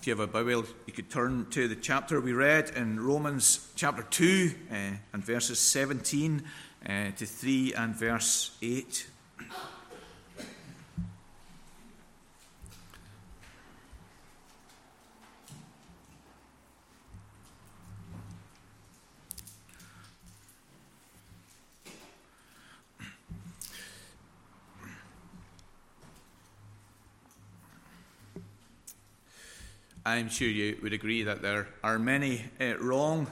If you have a Bible, you could turn to the chapter we read in Romans chapter 2 uh, and verses 17 uh, to 3 and verse 8. I'm sure you would agree that there are many uh, wrong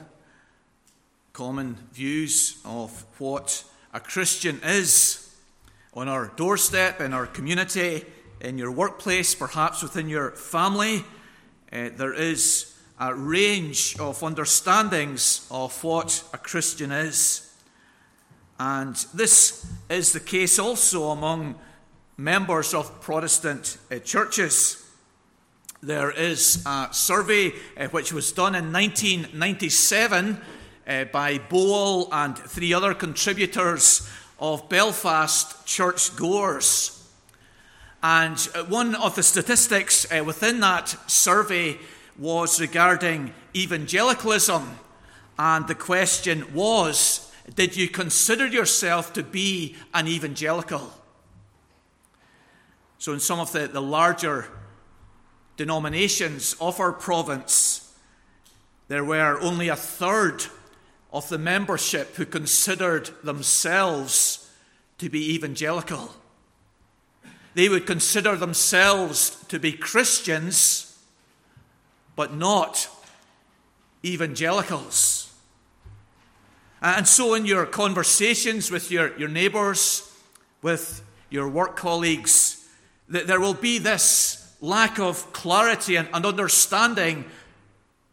common views of what a Christian is on our doorstep, in our community, in your workplace, perhaps within your family. Uh, there is a range of understandings of what a Christian is. And this is the case also among members of Protestant uh, churches. There is a survey uh, which was done in 1997 uh, by Boal and three other contributors of Belfast church goers. And uh, one of the statistics uh, within that survey was regarding evangelicalism. And the question was Did you consider yourself to be an evangelical? So, in some of the, the larger denominations of our province, there were only a third of the membership who considered themselves to be evangelical. They would consider themselves to be Christians, but not evangelicals. And so, in your conversations with your, your neighbours, with your work colleagues, there will be this lack of clarity and, and understanding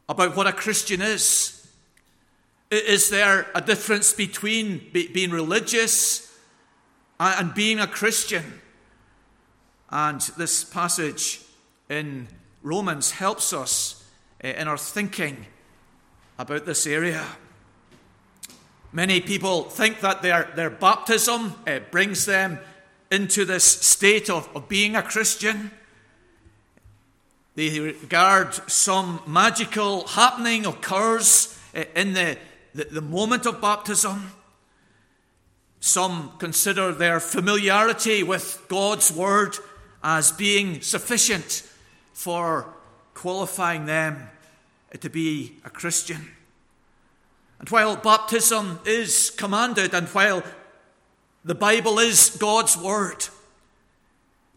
about what a Christian is. Is there a difference between be, being religious and being a Christian? And this passage in Romans helps us eh, in our thinking about this area. Many people think that their, their baptism uh, brings them into this state of, of being a Christian. They regard some magical happening occurs eh, in the, the, the, moment of baptism. Some consider their familiarity with God's word as being sufficient for qualifying them eh, to be a Christian. And while baptism is commanded, and while the Bible is God's word,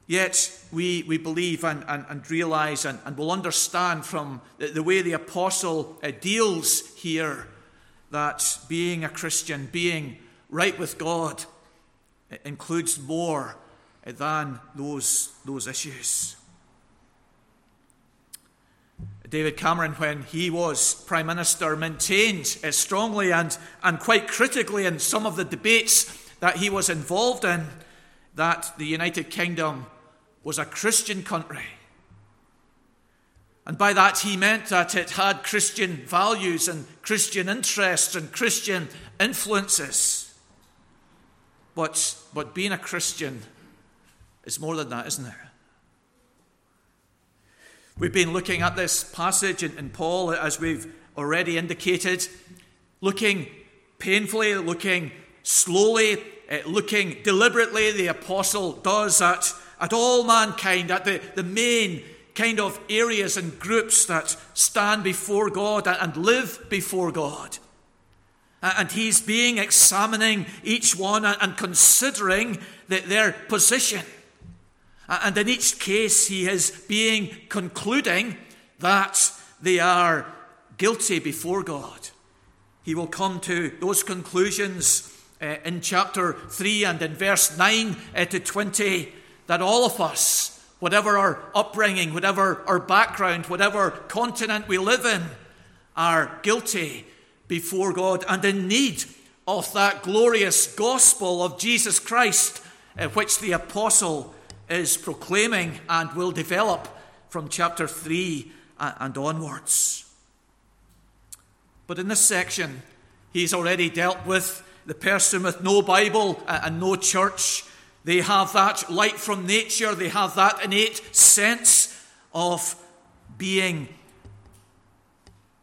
Yet we, we believe and, and, and realize and, and will understand from the, the way the apostle uh, deals here that being a Christian, being right with God, includes more uh, than those, those issues. David Cameron, when he was Prime Minister, maintained uh, strongly and, and quite critically in some of the debates that he was involved in that the United Kingdom was a Christian country. And by that he meant that it had Christian values and Christian interests and Christian influences. But, but being a Christian is more than that, isn't it? We've been looking at this passage in, in Paul, as we've already indicated, looking painfully, looking slowly, uh, looking deliberately. The apostle does at at all mankind, at the, the main kind of areas and groups that stand before God and live before God. And he's being examining each one and considering their position. And in each case, he is being concluding that they are guilty before God. He will come to those conclusions uh, in chapter 3 and in verse 9 uh, to 20 that all of us, whatever our upbringing, whatever our background, whatever continent we live in, are guilty before God and in need of that glorious gospel of Jesus Christ, uh, which the apostle is proclaiming and will develop from chapter 3 and onwards. But in this section, he's already dealt with the person with no Bible and no church they have that light from nature, they have that innate sense of being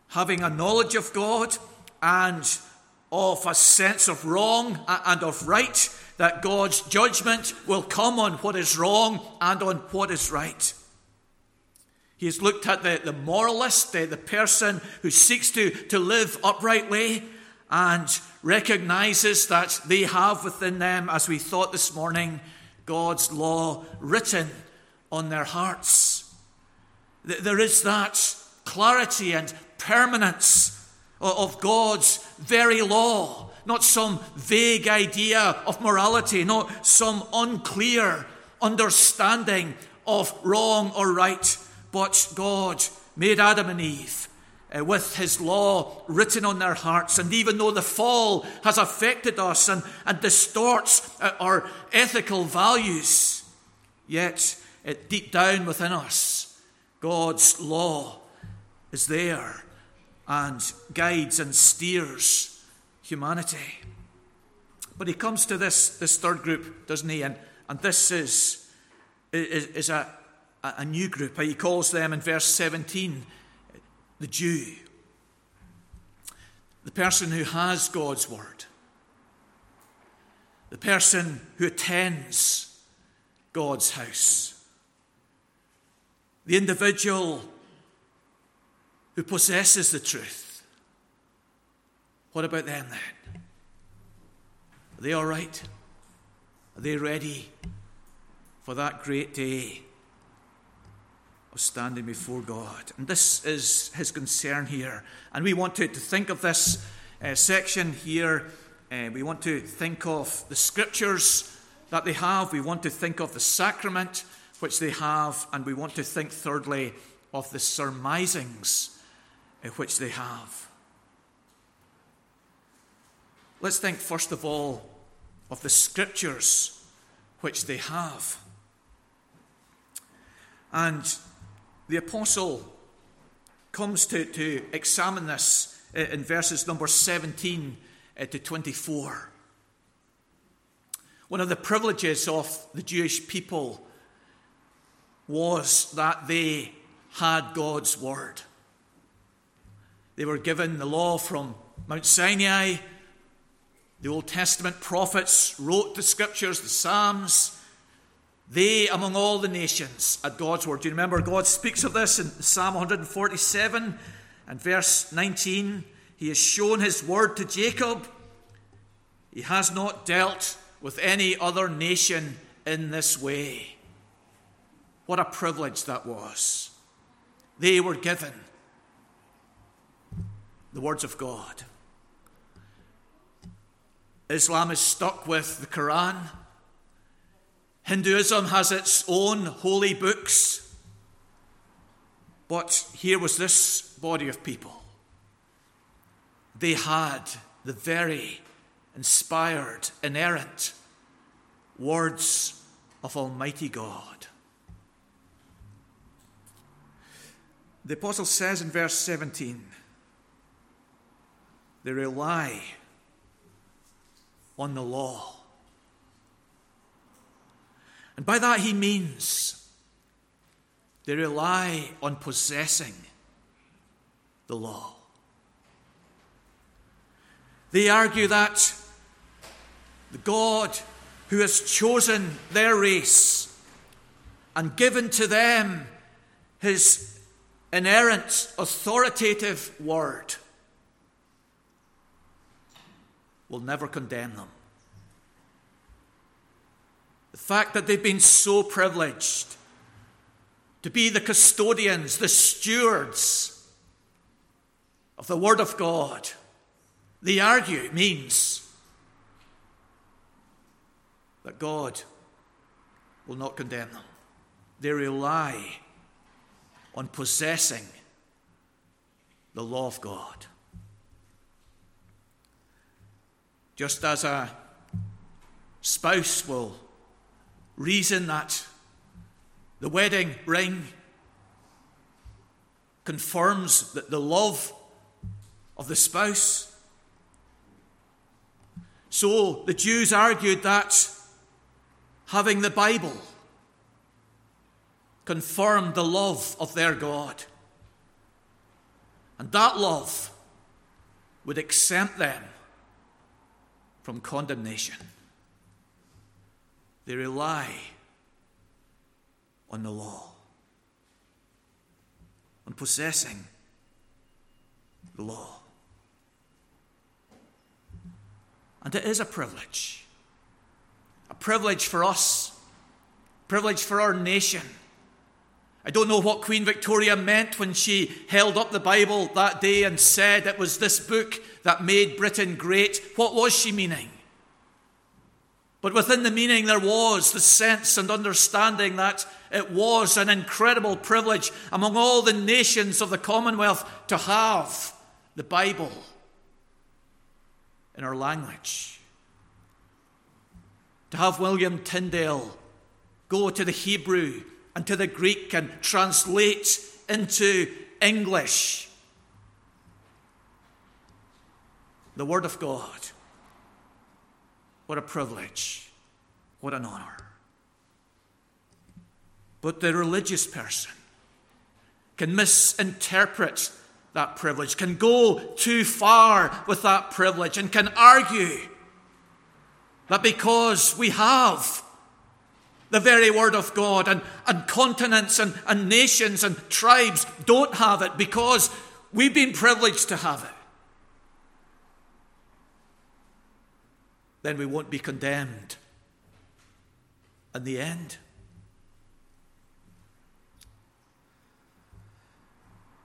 having a knowledge of God and of a sense of wrong and of right, that God's judgment will come on what is wrong and on what is right. He has looked at the, the moralist, the, the person who seeks to, to live uprightly and recognizes that they have within them, as we thought this morning, God's law written on their hearts. There is that clarity and permanence of God's very law, not some vague idea of morality, not some unclear understanding of wrong or right, but God made Adam and Eve uh, with his law written on their hearts. And even though the fall has affected us and, and distorts uh, our ethical values, yet uh, deep down within us, God's law is there and guides and steers humanity. But he comes to this, this third group, doesn't he? And, and this is, is, is a, a new group. He calls them in verse 17 the Jew, the person who has God's word, the person who attends God's house, the individual who possesses the truth. What about them then? Are they all right? Are they ready for that great day of standing before God? And this is his concern here. And we want to, to think of this uh, section here. Uh, we want to think of the scriptures that they have. We want to think of the sacrament which they have. And we want to think, thirdly, of the surmisings which they have. Let's think first of all of the scriptures which they have. And the apostle comes to, to examine this in verses number 17 uh, to 24. One of the privileges of the Jewish people was that they had God's word. They were given the law from Mount Sinai. The Old Testament prophets wrote the scriptures, the Psalms. They, among all the nations, at God's word. Do you remember God speaks of this in Psalm 147 and verse 19? He has shown his word to Jacob. He has not dealt with any other nation in this way. What a privilege that was. They were given the words of God. Islam is stuck with the Quran. Hinduism has its own holy books. But here was this body of people. They had the very inspired, inerrant words of Almighty God. The apostle says in verse 17, they rely on the law. And by that he means they rely on possessing the law. They argue that the God who has chosen their race and given to them his inerrant, authoritative word will never condemn them. The fact that they've been so privileged to be the custodians, the stewards of the Word of God, they argue means that God will not condemn them. They rely on possessing the law of God. Just as a spouse will reason that the wedding ring confirms that the love of the spouse. So the Jews argued that having the Bible confirmed the love of their God. And that love would exempt them from condemnation. They rely on the law, on possessing the law. And it is a privilege. A privilege for us, privilege for our nation. I don't know what Queen Victoria meant when she held up the Bible that day and said it was this book that made Britain great. What was she meaning? But within the meaning, there was the sense and understanding that it was an incredible privilege among all the nations of the Commonwealth to have the Bible in our language. To have William Tyndale go to the Hebrew and to the Greek and translate into English the Word of God. What a privilege. What an honor. But the religious person can misinterpret that privilege, can go too far with that privilege, and can argue that because we have the very word of God, and, and continents and, and nations and tribes don't have it because we've been privileged to have it, then we won't be condemned in the end.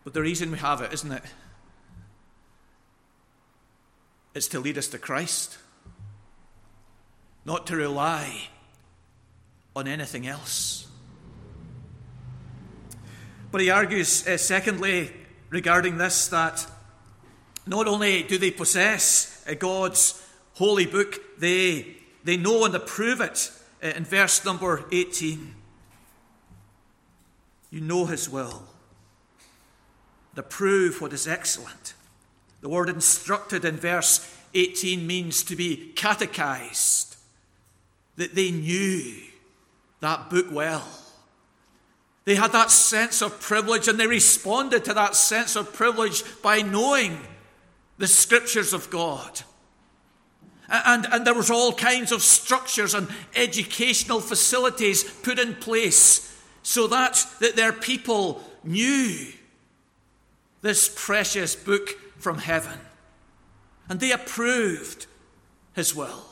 But the reason we have it, isn't it? It's to lead us to Christ, not to rely on anything else. But he argues, uh, secondly, regarding this, that not only do they possess uh, God's holy book, they, they know and approve it. Uh, in verse number 18, you know his will to prove what is excellent. The word instructed in verse 18 means to be catechized, that they knew that book well. They had that sense of privilege and they responded to that sense of privilege by knowing the scriptures of God. And, and there was all kinds of structures and educational facilities put in place so that, that their people knew this precious book from heaven. And they approved his will.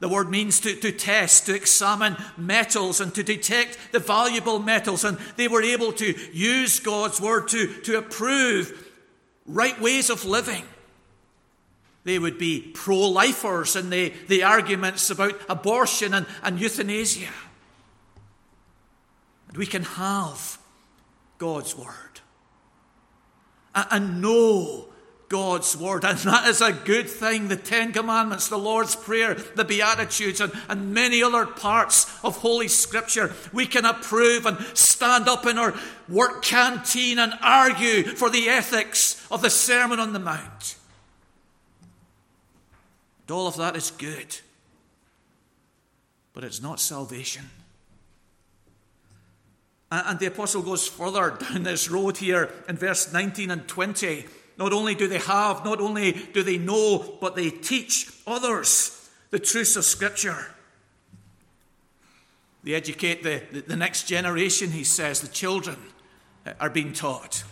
The word means to, to test, to examine metals and to detect the valuable metals. And they were able to use God's word to, to approve right ways of living. They would be pro lifers in the, the arguments about abortion and, and euthanasia. And we can have God's word and know God's word. And that is a good thing. The Ten Commandments, the Lord's Prayer, the Beatitudes, and, and many other parts of Holy Scripture. We can approve and stand up in our work canteen and argue for the ethics of the Sermon on the Mount. All of that is good. But it's not salvation. And the apostle goes further down this road here in verse 19 and 20. Not only do they have, not only do they know, but they teach others the truths of Scripture. They educate the, the, next generation, he says, the children are being taught.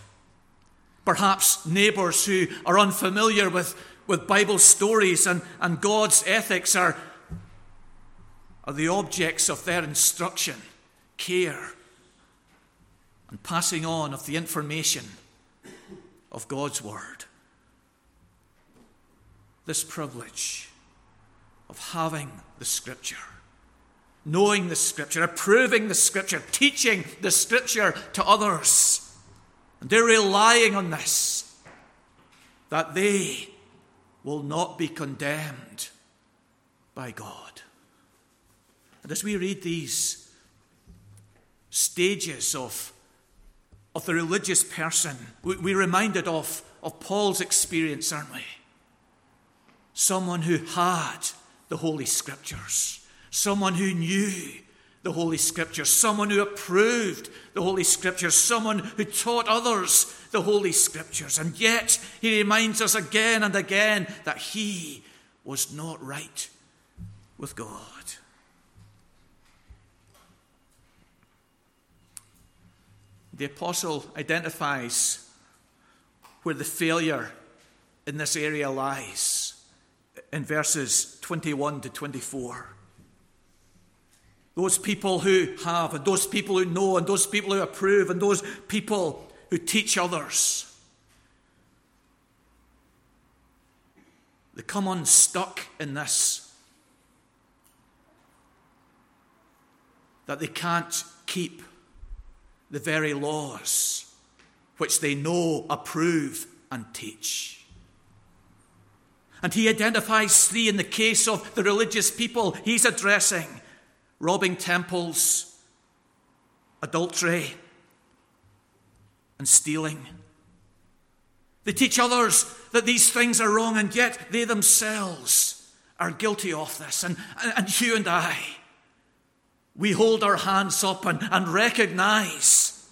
Perhaps neighbours who are unfamiliar with, with Bible stories and, and God's ethics are, are the objects of their instruction, care, and passing on of the information of God's Word. This privilege of having the Scripture, knowing the Scripture, approving the Scripture, teaching the Scripture to others. And they're relying on this, that they will not be condemned by God. And as we read these stages of of the religious person, we're reminded of, of Paul's experience, aren't we? Someone who had the Holy Scriptures, someone who knew the Holy Scriptures, someone who approved the Holy Scriptures, someone who taught others the Holy Scriptures. And yet, he reminds us again and again that he was not right with God. The apostle identifies where the failure in this area lies in verses 21 to 24. Those people who have, and those people who know, and those people who approve, and those people who teach others. They come unstuck in this. That they can't keep the very laws which they know, approve, and teach. And he identifies three in the case of the religious people he's addressing robbing temples, adultery, and stealing. They teach others that these things are wrong, and yet they themselves are guilty of this. And, and you and I, we hold our hands up and, and recognize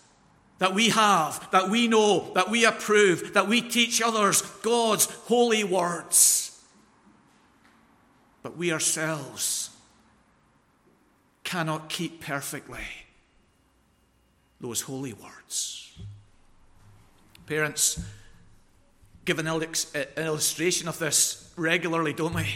that we have, that we know, that we approve, that we teach others God's holy words. But we ourselves cannot keep perfectly those holy words. Parents give an illustration of this regularly, don't we?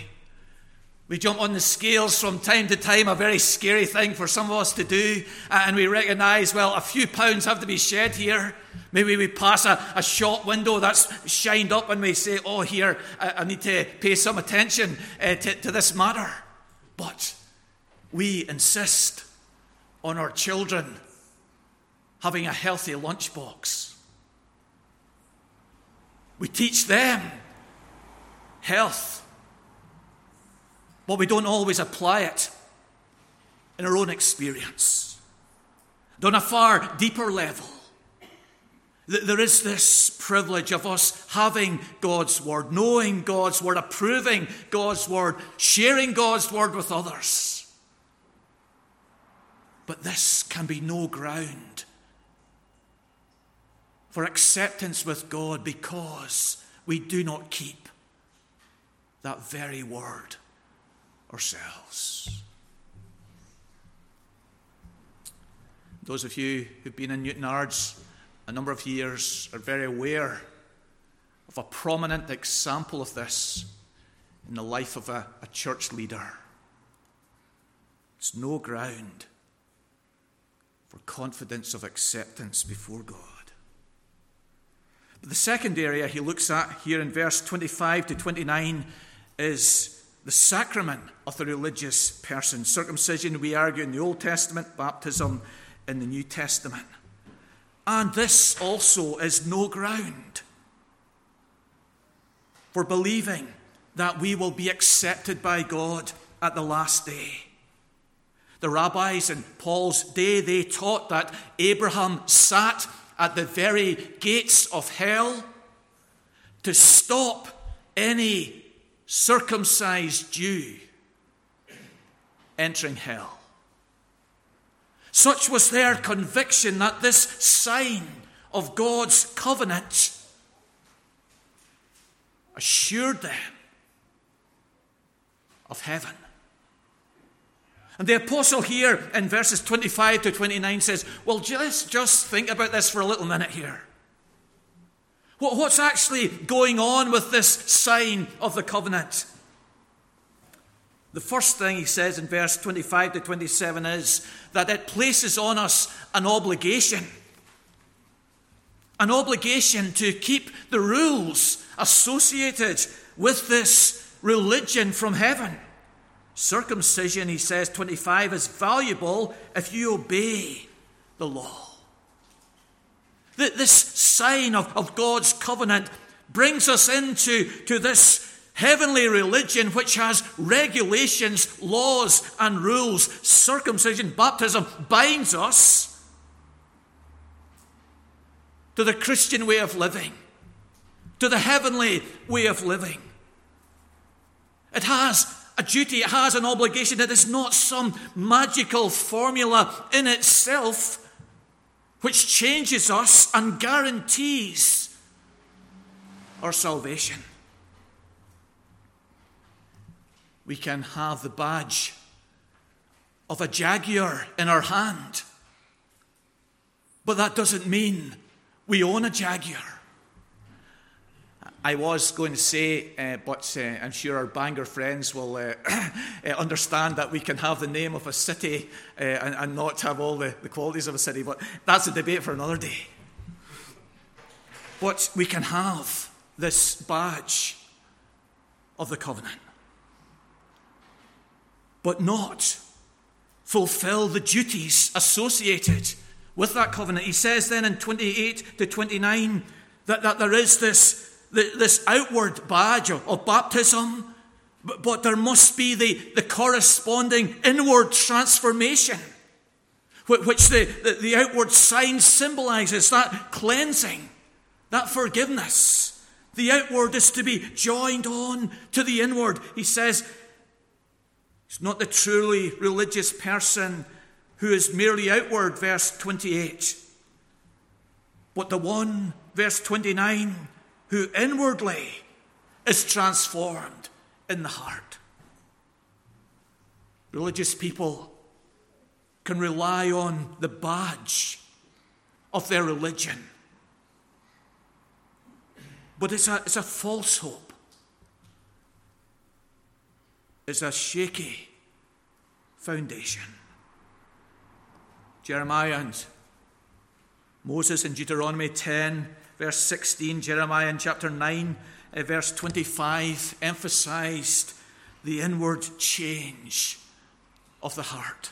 We jump on the scales from time to time, a very scary thing for some of us to do, and we recognize, well, a few pounds have to be shed here. Maybe we pass a, a shop window that's shined up and we say, oh, here, I, I need to pay some attention uh, to, to this matter. But we insist on our children having a healthy lunchbox. We teach them health, but we don't always apply it in our own experience. On a far deeper level, there is this privilege of us having God's Word, knowing God's Word, approving God's Word, sharing God's Word with others. But this can be no ground for acceptance with God because we do not keep that very word ourselves. Those of you who've been in Newtownards a number of years are very aware of a prominent example of this in the life of a, a church leader. It's no ground for confidence of acceptance before God. But the second area he looks at here in verse 25 to 29 is the sacrament of the religious person. Circumcision, we argue, in the Old Testament, baptism in the New Testament. And this also is no ground for believing that we will be accepted by God at the last day. The rabbis in Paul's day, they taught that Abraham sat at the very gates of hell to stop any circumcised Jew entering hell. Such was their conviction that this sign of God's covenant assured them of heaven. And the apostle here in verses 25 to 29 says, Well, just, just think about this for a little minute here. What's actually going on with this sign of the covenant? The first thing he says in verse 25 to 27 is that it places on us an obligation. An obligation to keep the rules associated with this religion from heaven. Circumcision, he says, 25, is valuable if you obey the law. This sign of, of God's covenant brings us into to this heavenly religion which has regulations, laws, and rules. Circumcision, baptism binds us to the Christian way of living, to the heavenly way of living. It has a duty, it has an obligation. It is not some magical formula in itself which changes us and guarantees our salvation. We can have the badge of a jaguar in our hand, but that doesn't mean we own a jaguar. I was going to say, uh, but uh, I'm sure our Bangor friends will uh, uh, understand that we can have the name of a city uh, and, and, not have all the, the qualities of a city, but that's a debate for another day. But we can have this badge of the covenant, but not fulfill the duties associated with that covenant. He says then in 28 to 29 that, that there is this this outward badge of baptism, but there must be the, the corresponding inward transformation, which the, the, the outward sign symbolizes that cleansing, that forgiveness. The outward is to be joined on to the inward. He says, It's not the truly religious person who is merely outward, verse 28, but the one, verse 29, who inwardly is transformed in the heart. Religious people can rely on the badge of their religion. But it's a, it's a false hope. It's a shaky foundation. Jeremiah and Moses in Deuteronomy 10 verse 16, Jeremiah in chapter 9, uh, verse 25, emphasized the inward change of the heart.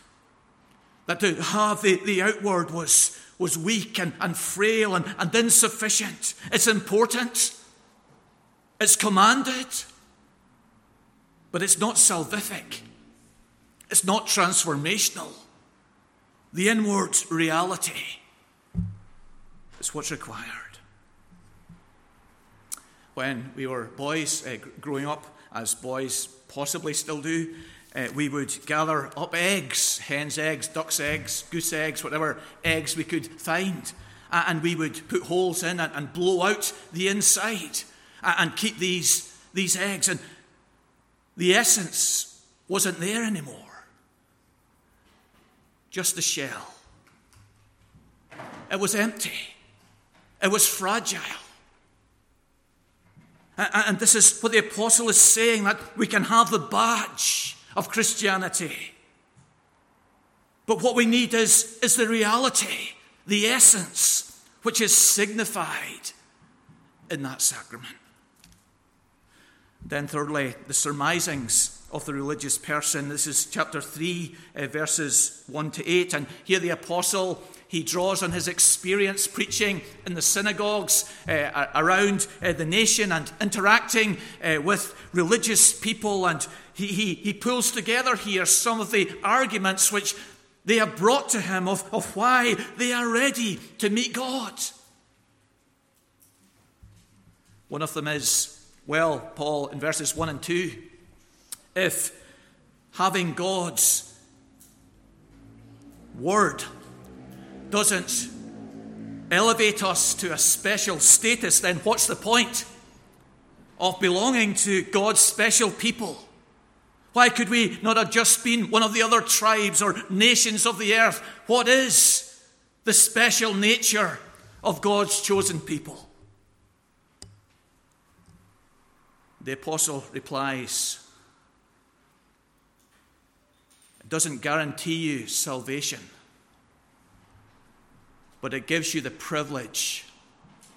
That to have the, the outward was, was weak and, and frail and, and insufficient. It's important, it's commanded, but it's not salvific, it's not transformational. The inward reality is what's required when we were boys, uh, growing up, as boys possibly still do, uh, we would gather up eggs, hen's eggs, duck's eggs, goose eggs, whatever eggs we could find. Uh, and we would put holes in and, and blow out the inside and keep these, these eggs. And the essence wasn't there anymore, just the shell. It was empty, it was fragile. And this is what the apostle is saying that we can have the badge of Christianity. But what we need is, is the reality, the essence, which is signified in that sacrament. Then, thirdly, the surmisings of the religious person. This is chapter 3, uh, verses 1 to 8. And here the apostle he draws on his experience preaching in the synagogues uh, around uh, the nation and interacting uh, with religious people. And he, he, he pulls together here some of the arguments which they have brought to him of, of why they are ready to meet God. One of them is, well, Paul, in verses 1 and 2, if having God's word doesn't elevate us to a special status, then what's the point of belonging to God's special people? Why could we not have just been one of the other tribes or nations of the earth? What is the special nature of God's chosen people? The apostle replies, It doesn't guarantee you salvation but it gives you the privilege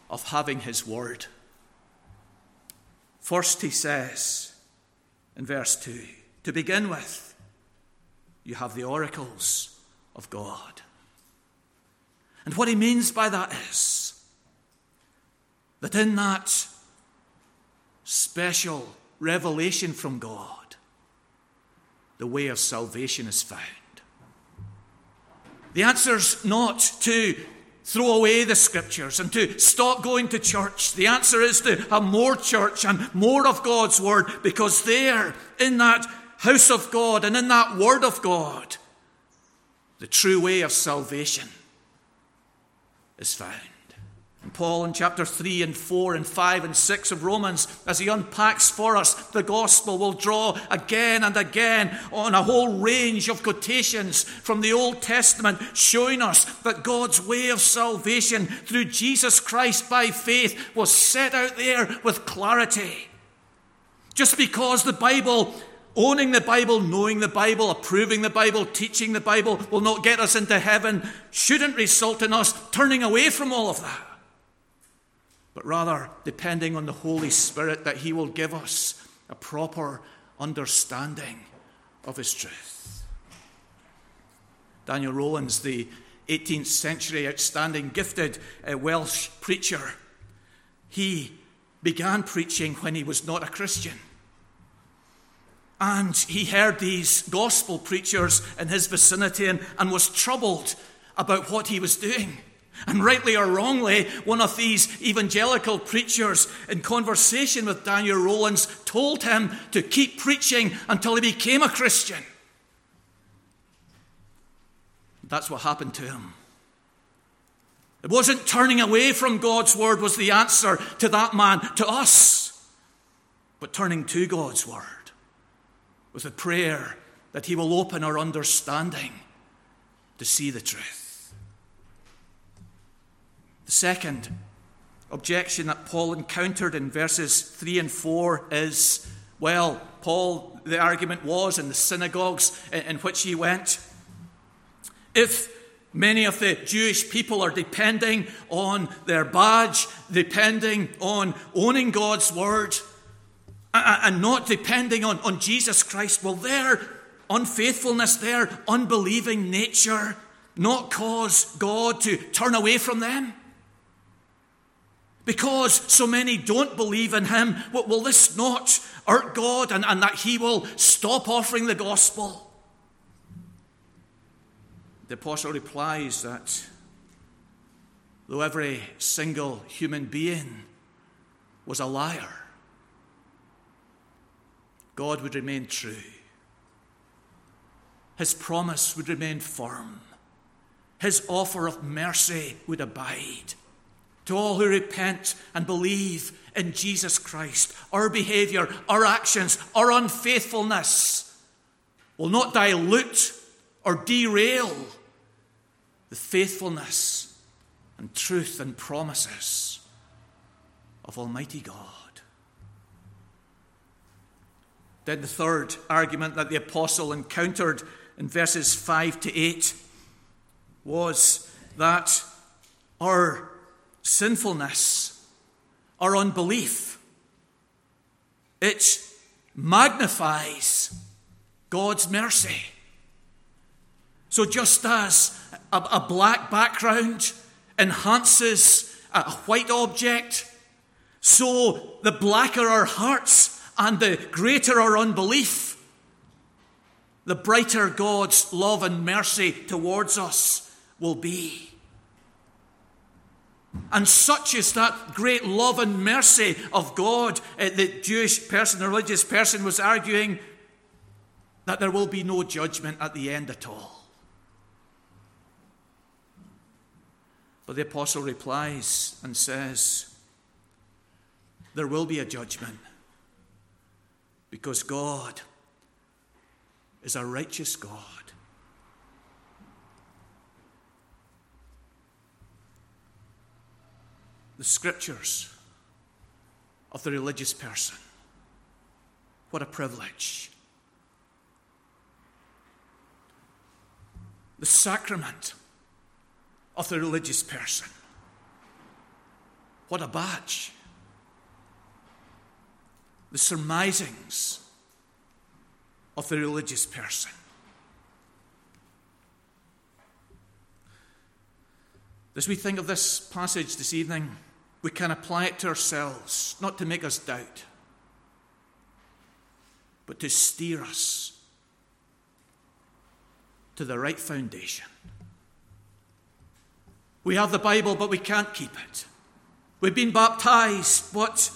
of having His Word. First, he says in verse 2 to begin with, you have the oracles of God. And what he means by that is that in that special revelation from God, the way of salvation is found. The answer's not to throw away the scriptures and to stop going to church. The answer is to have more church and more of God's word because there, in that house of God and in that word of God, the true way of salvation is found. And Paul in chapter 3 and 4 and 5 and 6 of Romans, as he unpacks for us the gospel, will draw again and again on a whole range of quotations from the Old Testament, showing us that God's way of salvation through Jesus Christ by faith was set out there with clarity. Just because the Bible Owning the Bible, knowing the Bible, approving the Bible, teaching the Bible will not get us into heaven, shouldn't result in us turning away from all of that. But rather, depending on the Holy Spirit, that He will give us a proper understanding of His truth. Daniel Rowlands, the 18th century outstanding, gifted uh, Welsh preacher, he began preaching when he was not a Christian. And he heard these gospel preachers in his vicinity and, and was troubled about what he was doing. And rightly or wrongly, one of these evangelical preachers, in conversation with Daniel Rowlands, told him to keep preaching until he became a Christian. That's what happened to him. It wasn't turning away from God's word was the answer to that man, to us, but turning to God's word with a prayer that He will open our understanding to see the truth. The second objection that Paul encountered in verses 3 and 4 is well, Paul, the argument was in the synagogues in which he went, if many of the Jewish people are depending on their badge, depending on owning God's word, and not depending on, on Jesus Christ, will their unfaithfulness, their unbelieving nature, not cause God to turn away from them? Because so many don't believe in Him, will this not hurt God and, and that He will stop offering the gospel? The apostle replies that though every single human being was a liar, God would remain true. His promise would remain firm. His offer of mercy would abide. To all who repent and believe in Jesus Christ, our behavior, our actions, our unfaithfulness will not dilute or derail the faithfulness and truth and promises of Almighty God. Then the third argument that the apostle encountered in verses 5 to 8 was that our sinfulness, our unbelief, it magnifies God's mercy. So, just as a, a black background enhances a white object, so the blacker our hearts and the greater our unbelief, the brighter God's love and mercy towards us will be. And such is that great love and mercy of God. Uh, the Jewish person, the religious person, was arguing that there will be no judgment at the end at all. But the apostle replies and says, There will be a judgment because God is a righteous God. The scriptures of the religious person. What a privilege. The sacrament of the religious person. What a badge the surmisings of the religious person. As we think of this passage this evening, we can apply it to ourselves, not to make us doubt, but to steer us to the right foundation. We have the Bible, but we can't keep it. We've been baptized, but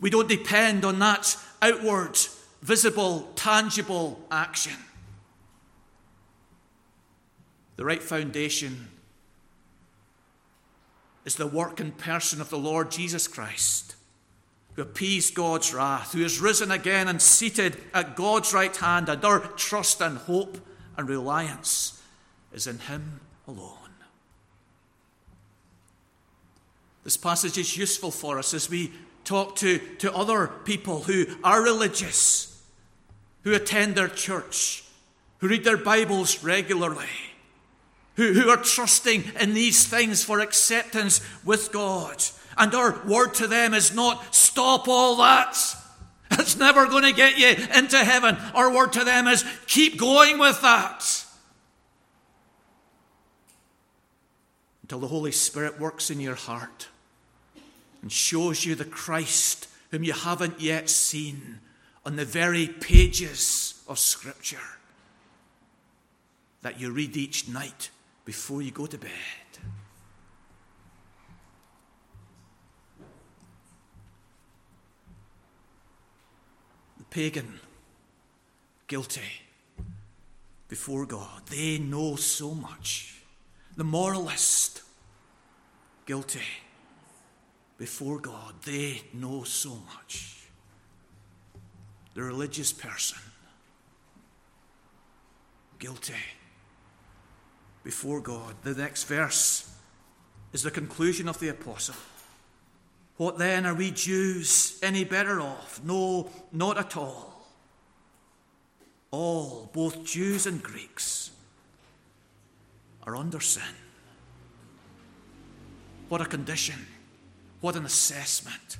we don't depend on that outward visible, tangible action. The right foundation is the work and person of the Lord Jesus Christ, who appeased God's wrath, who is risen again and seated at God's right hand, and our trust and hope and reliance is in Him alone. This passage is useful for us as we talk to, to other people who are religious, who attend their church, who read their Bibles regularly who, who are trusting in these things for acceptance with God. And our word to them is not stop all that. It's never going to get you into heaven. Our word to them is keep going with that. Until the Holy Spirit works in your heart and shows you the Christ whom you haven't yet seen on the very pages of Scripture that you read each night before you go to bed. The pagan, guilty before God, they know so much. The moralist, guilty before God, they know so much. The religious person, guilty before God. The next verse is the conclusion of the apostle. What then are we Jews any better off? No, not at all. All, both Jews and Greeks, are under sin. What a condition. What an assessment.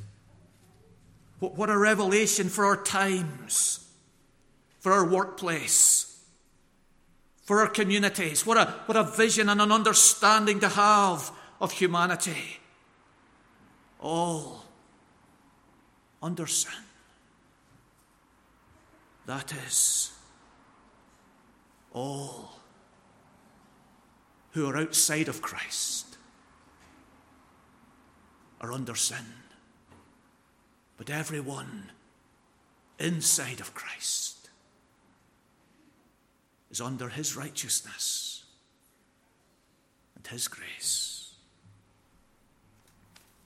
What, a revelation for our times, for our workplace for our communities. What a, what a vision and an understanding to have of humanity. All under sin. That is, all who are outside of Christ are under sin. But everyone inside of Christ is under his righteousness and his grace.